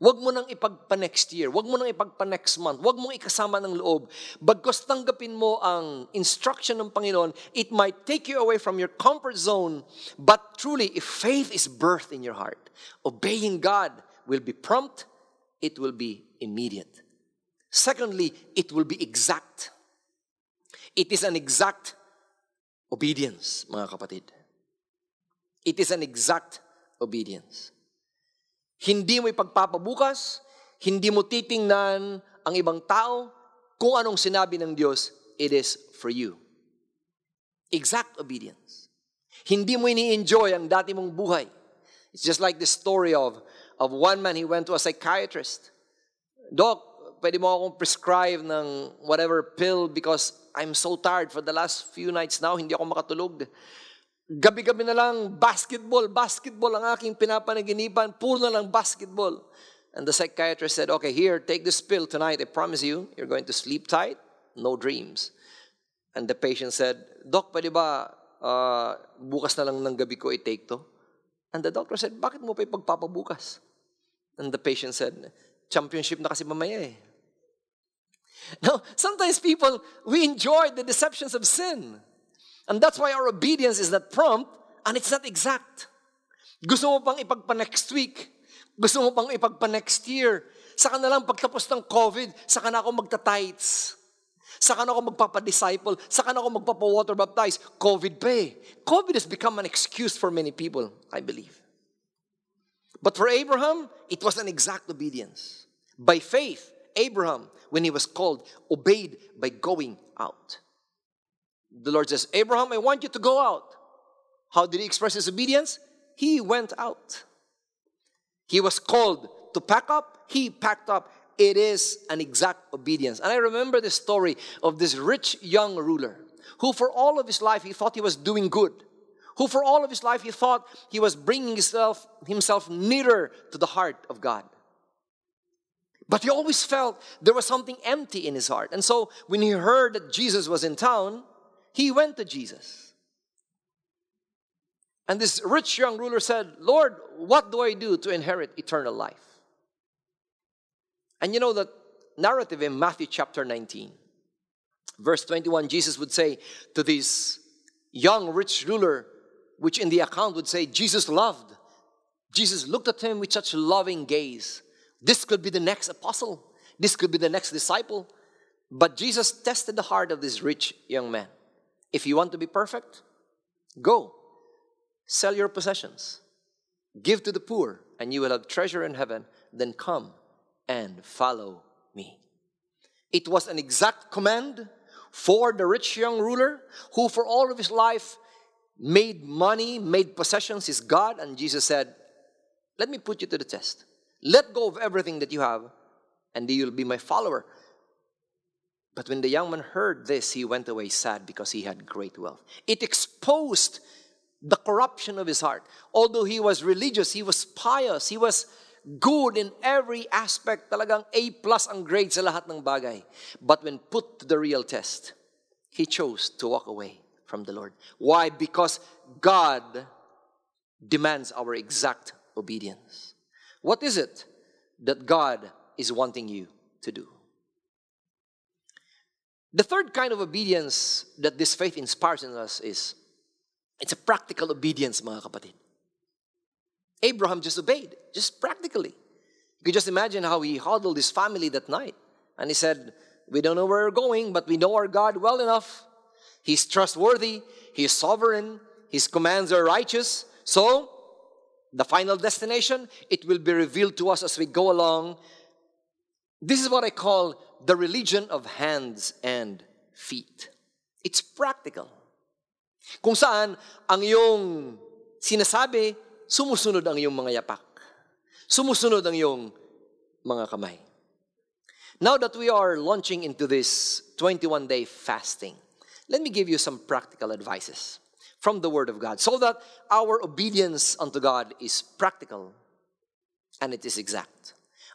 Huwag mo nang ipagpa next year. Huwag mo nang ipagpa next month. Huwag mong ikasama ng loob. Bagkos tanggapin mo ang instruction ng Panginoon, it might take you away from your comfort zone. But truly, if faith is birthed in your heart, obeying God will be prompt, it will be immediate. Secondly, it will be exact. It is an exact obedience, mga kapatid. It is an exact obedience. Hindi mo ipagpapabukas, hindi mo titingnan ang ibang tao, kung anong sinabi ng Diyos, it is for you. Exact obedience. Hindi mo ini-enjoy ang dati mong buhay. It's just like the story of, of one man, he went to a psychiatrist. Doc, pwede mo akong prescribe ng whatever pill because I'm so tired for the last few nights now, hindi ako makatulog. Gabi-gabi na lang, basketball, basketball ang aking pinapanaginipan, puro na lang basketball. And the psychiatrist said, okay, here, take this pill tonight. I promise you, you're going to sleep tight, no dreams. And the patient said, Doc, pwede ba uh, bukas na lang ng gabi ko i-take to? And the doctor said, bakit mo pa ipagpapabukas? And the patient said, championship na kasi mamaya eh. Now, sometimes people, we enjoy the deceptions of sin. And that's why our obedience is not prompt and it's not exact. Gusto mo pang ipagpa next week. Gusto mo pang ipagpa next year. Saka na lang pagtapos ng COVID, saka na ako magta-tights. Saka na ako magpapa-disciple. Saka na ako magpapa-water baptize. COVID pa eh. COVID has become an excuse for many people, I believe. But for Abraham, it was an exact obedience. By faith, Abraham, when he was called, obeyed by going out. The Lord says, Abraham, I want you to go out. How did he express his obedience? He went out. He was called to pack up, he packed up. It is an exact obedience. And I remember the story of this rich young ruler who, for all of his life, he thought he was doing good. Who, for all of his life, he thought he was bringing himself, himself nearer to the heart of God. But he always felt there was something empty in his heart. And so, when he heard that Jesus was in town, he went to Jesus. And this rich young ruler said, Lord, what do I do to inherit eternal life? And you know that narrative in Matthew chapter 19, verse 21, Jesus would say to this young rich ruler, which in the account would say, Jesus loved. Jesus looked at him with such loving gaze. This could be the next apostle. This could be the next disciple. But Jesus tested the heart of this rich young man. If you want to be perfect, go. Sell your possessions. Give to the poor, and you will have treasure in heaven. Then come and follow me. It was an exact command for the rich young ruler who, for all of his life, made money, made possessions his God. And Jesus said, Let me put you to the test. Let go of everything that you have, and you'll be my follower. But when the young man heard this, he went away sad because he had great wealth. It exposed the corruption of his heart. Although he was religious, he was pious, he was good in every aspect, talagang A plus ang grade sa lahat ng bagay. But when put to the real test, he chose to walk away from the Lord. Why? Because God demands our exact obedience. What is it that God is wanting you to do? The third kind of obedience that this faith inspires in us is it's a practical obedience, mga kapatid. Abraham just obeyed, just practically. You could just imagine how he huddled his family that night. And he said, We don't know where we're going, but we know our God well enough. He's trustworthy, He's sovereign, His commands are righteous. So, the final destination, it will be revealed to us as we go along. This is what I call the religion of hands and feet. It's practical. Kung saan ang iyong sinasabi, sumusunod ang iyong mga yapak. Sumusunod ang iyong mga kamay. Now that we are launching into this 21-day fasting, let me give you some practical advices from the Word of God so that our obedience unto God is practical and it is exact.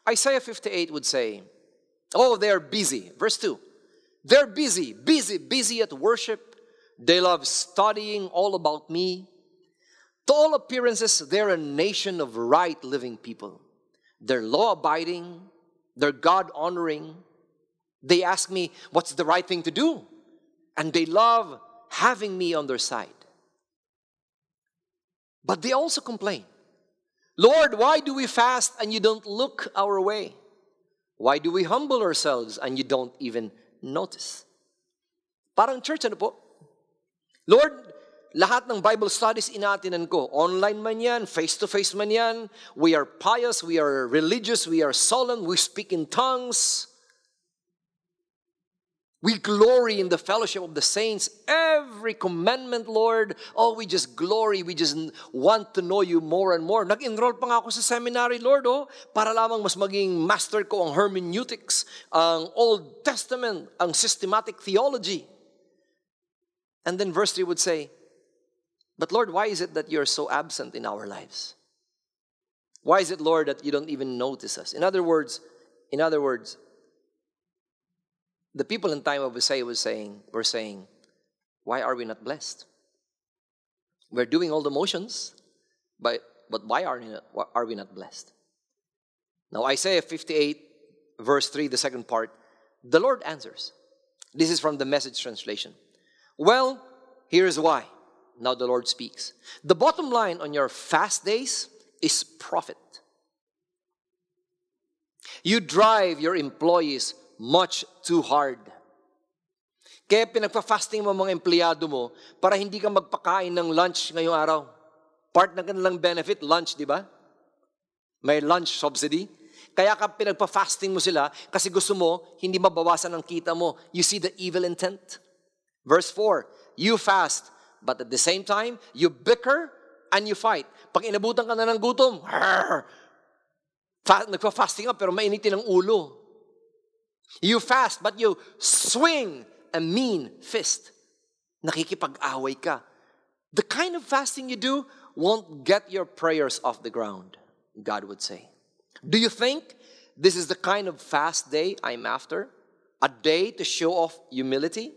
Isaiah 58 would say, Oh, they're busy. Verse 2. They're busy, busy, busy at worship. They love studying all about me. To all appearances, they're a nation of right living people. They're law abiding, they're God honoring. They ask me, What's the right thing to do? And they love having me on their side. But they also complain Lord, why do we fast and you don't look our way? Why do we humble ourselves and you don't even notice? Parang church, ano po? Lord, lahat ng Bible studies inatinan ko. Online man yan, face-to-face man yan. We are pious, we are religious, we are solemn, we speak in tongues. We glory in the fellowship of the saints. Every commandment, Lord, oh, we just glory. We just want to know you more and more. Nag-enroll pa nga ako sa seminary, Lord, oh, para lamang mas maging master ko ang hermeneutics, ang Old Testament, ang systematic theology. And then verse 3 would say, but Lord, why is it that you're so absent in our lives? Why is it, Lord, that you don't even notice us? In other words, in other words, the people in time of Isaiah was saying, were saying, why are we not blessed? We're doing all the motions, but, but why are we, not, why are we not blessed? Now, Isaiah 58, verse 3, the second part, the Lord answers. This is from the message translation. Well, here's why. Now the Lord speaks. The bottom line on your fast days is profit. You drive your employees much too hard. Kaya pinagpa-fasting mo mga empleyado mo para hindi ka magpakain ng lunch ngayong araw. Part ng kanilang benefit, lunch, di ba? May lunch subsidy. Kaya ka pinagpa-fasting mo sila kasi gusto mo hindi mabawasan ang kita mo. You see the evil intent? Verse 4, you fast But at the same time, you bicker and you fight. Pag inabutan ka na ng gutom, [laughs] fa- nagpa-fasting ka pero mainitin ang ulo. You fast but you swing a mean fist. Nakikipag-away ka. The kind of fasting you do won't get your prayers off the ground, God would say. Do you think this is the kind of fast day I'm after? A day to show off humility?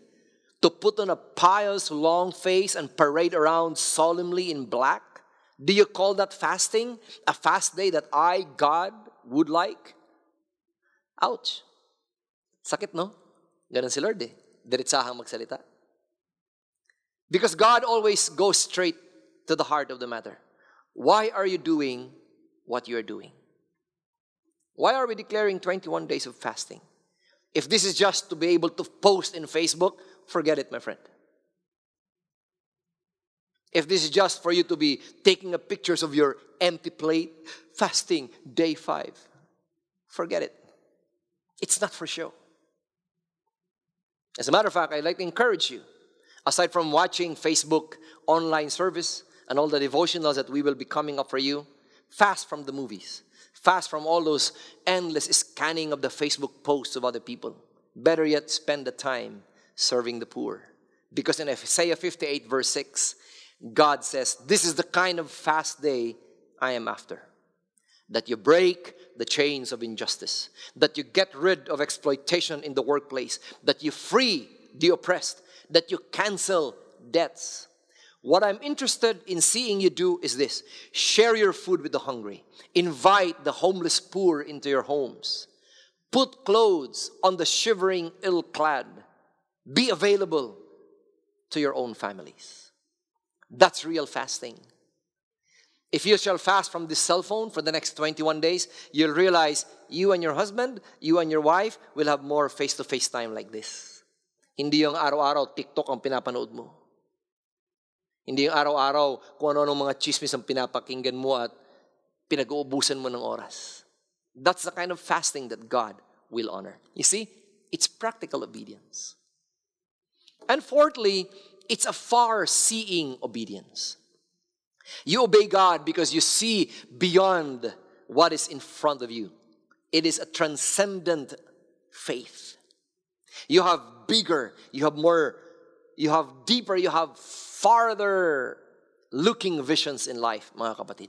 to put on a pious long face and parade around solemnly in black? Do you call that fasting? A fast day that I, God, would like? Ouch. Sakit, no? Ganun si Lord eh. Diritsahang magsalita. Because God always goes straight to the heart of the matter. Why are you doing what you are doing? Why are we declaring 21 days of fasting? If this is just to be able to post in Facebook, forget it, my friend. If this is just for you to be taking up pictures of your empty plate, fasting, day five, forget it. It's not for show. As a matter of fact, I'd like to encourage you, aside from watching Facebook online service and all the devotionals that we will be coming up for you, fast from the movies. Fast from all those endless scanning of the Facebook posts of other people. Better yet, spend the time serving the poor. Because in Isaiah 58, verse 6, God says, This is the kind of fast day I am after. That you break the chains of injustice, that you get rid of exploitation in the workplace, that you free the oppressed, that you cancel debts. What I'm interested in seeing you do is this share your food with the hungry, invite the homeless poor into your homes, put clothes on the shivering ill clad, be available to your own families. That's real fasting. If you shall fast from this cell phone for the next 21 days, you'll realize you and your husband, you and your wife will have more face-to-face time like this. Hindi yung araw-araw TikTok ang pinapanood mo. Hindi yung araw-araw kung ano-ano mga chismis ang pinapakinggan mo at pinag-uubusan mo ng oras. That's the kind of fasting that God will honor. You see, it's practical obedience. And fourthly, it's a far seeing obedience. You obey God because you see beyond what is in front of you. It is a transcendent faith. You have bigger, you have more, you have deeper, you have farther looking visions in life, mga kapatid.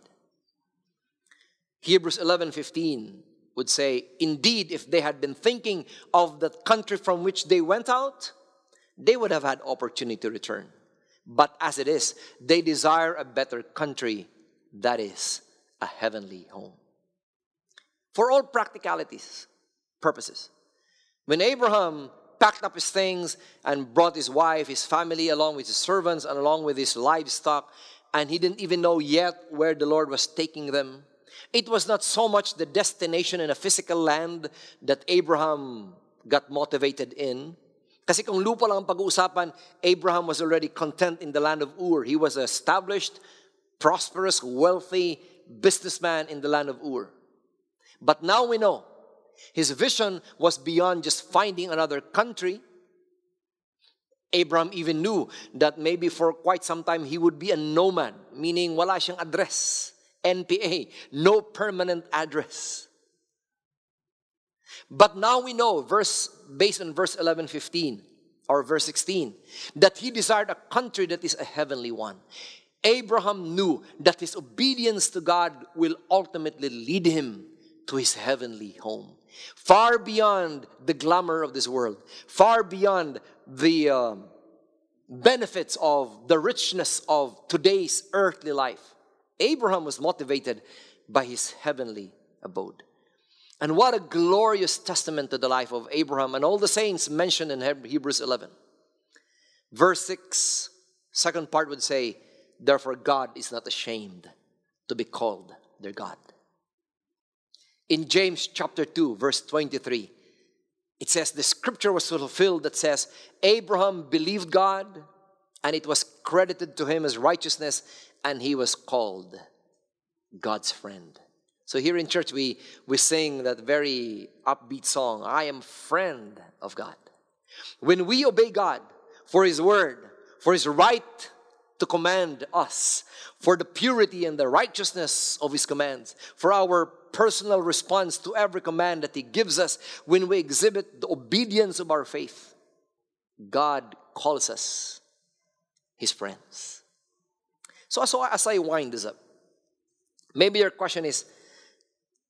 Hebrews 11:15 would say, Indeed, if they had been thinking of the country from which they went out, they would have had opportunity to return. But as it is, they desire a better country that is a heavenly home. For all practicalities, purposes. When Abraham packed up his things and brought his wife, his family, along with his servants, and along with his livestock, and he didn't even know yet where the Lord was taking them. It was not so much the destination in a physical land that Abraham got motivated in, Kasi kung lupa lang ang pag-uusapan, Abraham was already content in the land of Ur. He was established, prosperous, wealthy businessman in the land of Ur. But now we know his vision was beyond just finding another country. Abraham even knew that maybe for quite some time he would be a nomad, meaning wala siyang address, NPA, no permanent address. But now we know, verse based on verse 11, 15, or verse 16, that he desired a country that is a heavenly one. Abraham knew that his obedience to God will ultimately lead him to his heavenly home. Far beyond the glamour of this world, far beyond the uh, benefits of the richness of today's earthly life. Abraham was motivated by his heavenly abode. And what a glorious testament to the life of Abraham and all the saints mentioned in Hebrews 11. Verse 6, second part would say, Therefore, God is not ashamed to be called their God. In James chapter 2, verse 23, it says, The scripture was fulfilled that says, Abraham believed God, and it was credited to him as righteousness, and he was called God's friend. So here in church, we, we sing that very upbeat song, I am friend of God. When we obey God for His word, for His right to command us, for the purity and the righteousness of His commands, for our personal response to every command that He gives us, when we exhibit the obedience of our faith, God calls us His friends. So, so as I wind this up, maybe your question is,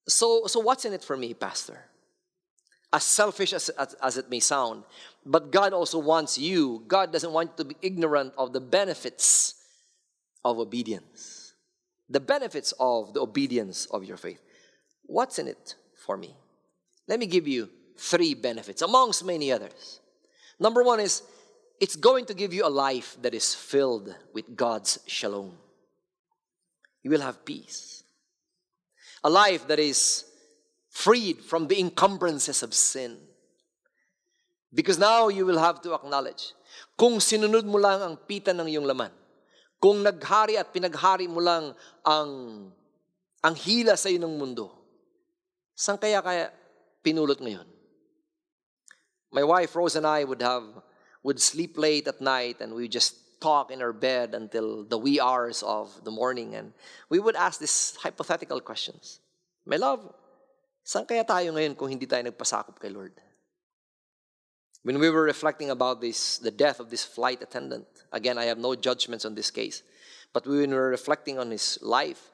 so, so what's in it for me, Pastor? As selfish as, as, as it may sound, but God also wants you, God doesn't want you to be ignorant of the benefits of obedience. The benefits of the obedience of your faith. What's in it for me? Let me give you three benefits, amongst many others. Number one is it's going to give you a life that is filled with God's shalom. You will have peace a life that is freed from the encumbrances of sin. Because now you will have to acknowledge, kung sinunod mo lang ang pita ng iyong laman, kung naghari at pinaghari mo lang ang, ang hila sa iyo ng mundo, saan kaya kaya pinulot ngayon? My wife Rose and I would have would sleep late at night and we just talk in our bed until the wee hours of the morning and we would ask these hypothetical questions. My love, saan kaya tayo ngayon kung hindi tayo nagpasakop kay Lord? When we were reflecting about this, the death of this flight attendant, again, I have no judgments on this case, but when we were reflecting on his life,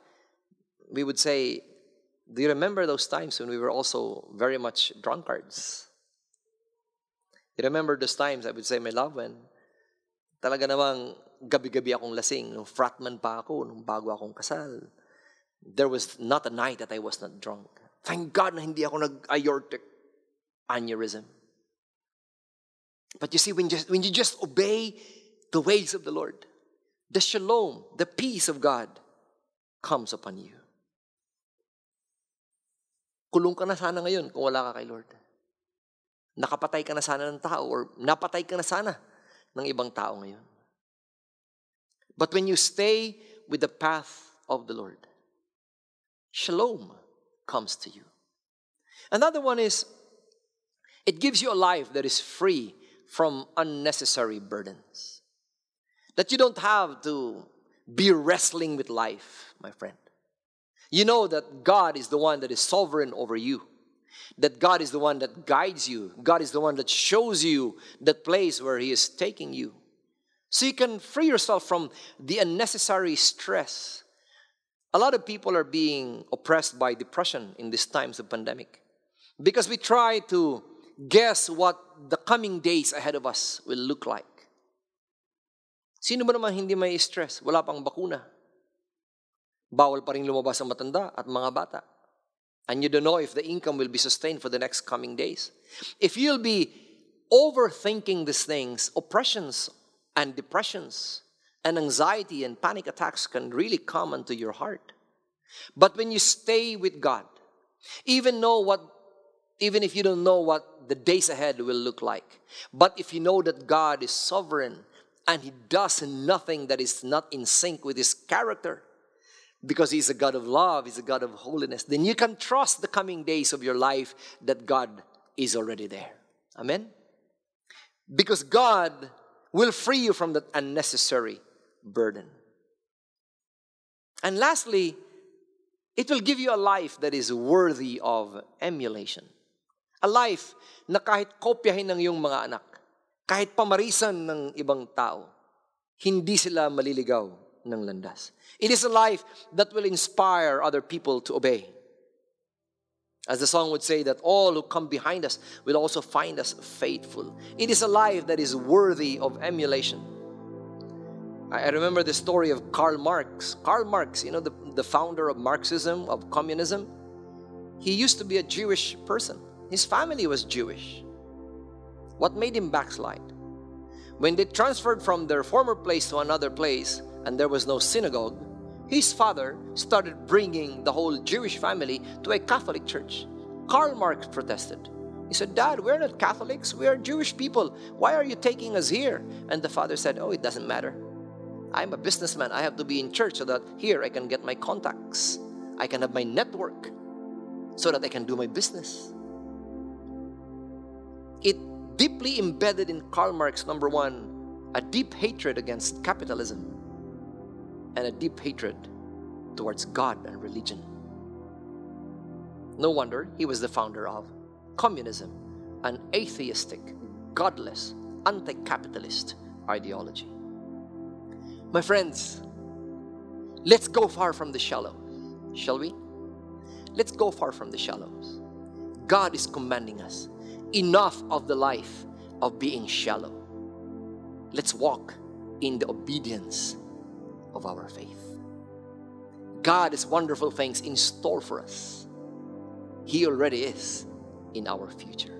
we would say, Do you remember those times when we were also very much drunkards? You remember those times, I would say, my love, when talaga namang gabi-gabi akong lasing, nung fratman pa ako, nung bago akong kasal. There was not a night that I was not drunk. Thank God na hindi ako nag-aortic aneurysm. But you see, when, just, when you just obey the ways of the Lord, the shalom, the peace of God comes upon you. Kulong ka na sana ngayon kung wala ka kay Lord. Nakapatay ka na sana ng tao or napatay ka na sana ng ibang tao ngayon. But when you stay with the path of the Lord, shalom comes to you. Another one is it gives you a life that is free from unnecessary burdens. That you don't have to be wrestling with life, my friend. You know that God is the one that is sovereign over you that God is the one that guides you, God is the one that shows you that place where He is taking you. So you can free yourself from the unnecessary stress. A lot of people are being oppressed by depression in these times of pandemic because we try to guess what the coming days ahead of us will look like. Sino ba naman hindi may stress? Wala pang bakuna. Bawal pa rin lumabas ang matanda at mga bata. And you don't know if the income will be sustained for the next coming days. If you'll be overthinking these things, oppressions and depressions and anxiety and panic attacks can really come into your heart. But when you stay with God, even know what even if you don't know what the days ahead will look like, but if you know that God is sovereign and he does nothing that is not in sync with his character, because He's a God of love, He's a God of holiness, then you can trust the coming days of your life that God is already there. Amen? Because God will free you from that unnecessary burden. And lastly, it will give you a life that is worthy of emulation. A life na kahit kopyahin ng iyong mga anak, kahit pamarisan ng ibang tao, hindi sila maliligaw ng landas. It is a life that will inspire other people to obey. As the song would say, that all who come behind us will also find us faithful. It is a life that is worthy of emulation. I remember the story of Karl Marx. Karl Marx, you know, the, the founder of Marxism, of communism, he used to be a Jewish person. His family was Jewish. What made him backslide? When they transferred from their former place to another place, and there was no synagogue, his father started bringing the whole Jewish family to a Catholic church. Karl Marx protested. He said, Dad, we're not Catholics, we are Jewish people. Why are you taking us here? And the father said, Oh, it doesn't matter. I'm a businessman. I have to be in church so that here I can get my contacts. I can have my network so that I can do my business. It deeply embedded in Karl Marx, number one, a deep hatred against capitalism and a deep hatred towards God and religion. No wonder he was the founder of communism, an atheistic, godless, anti capitalist ideology. My friends, let's go far from the shallow, shall we? Let's go far from the shallows. God is commanding us enough of the life of being shallow. Let's walk in the obedience of our faith. God has wonderful things in store for us. He already is in our future.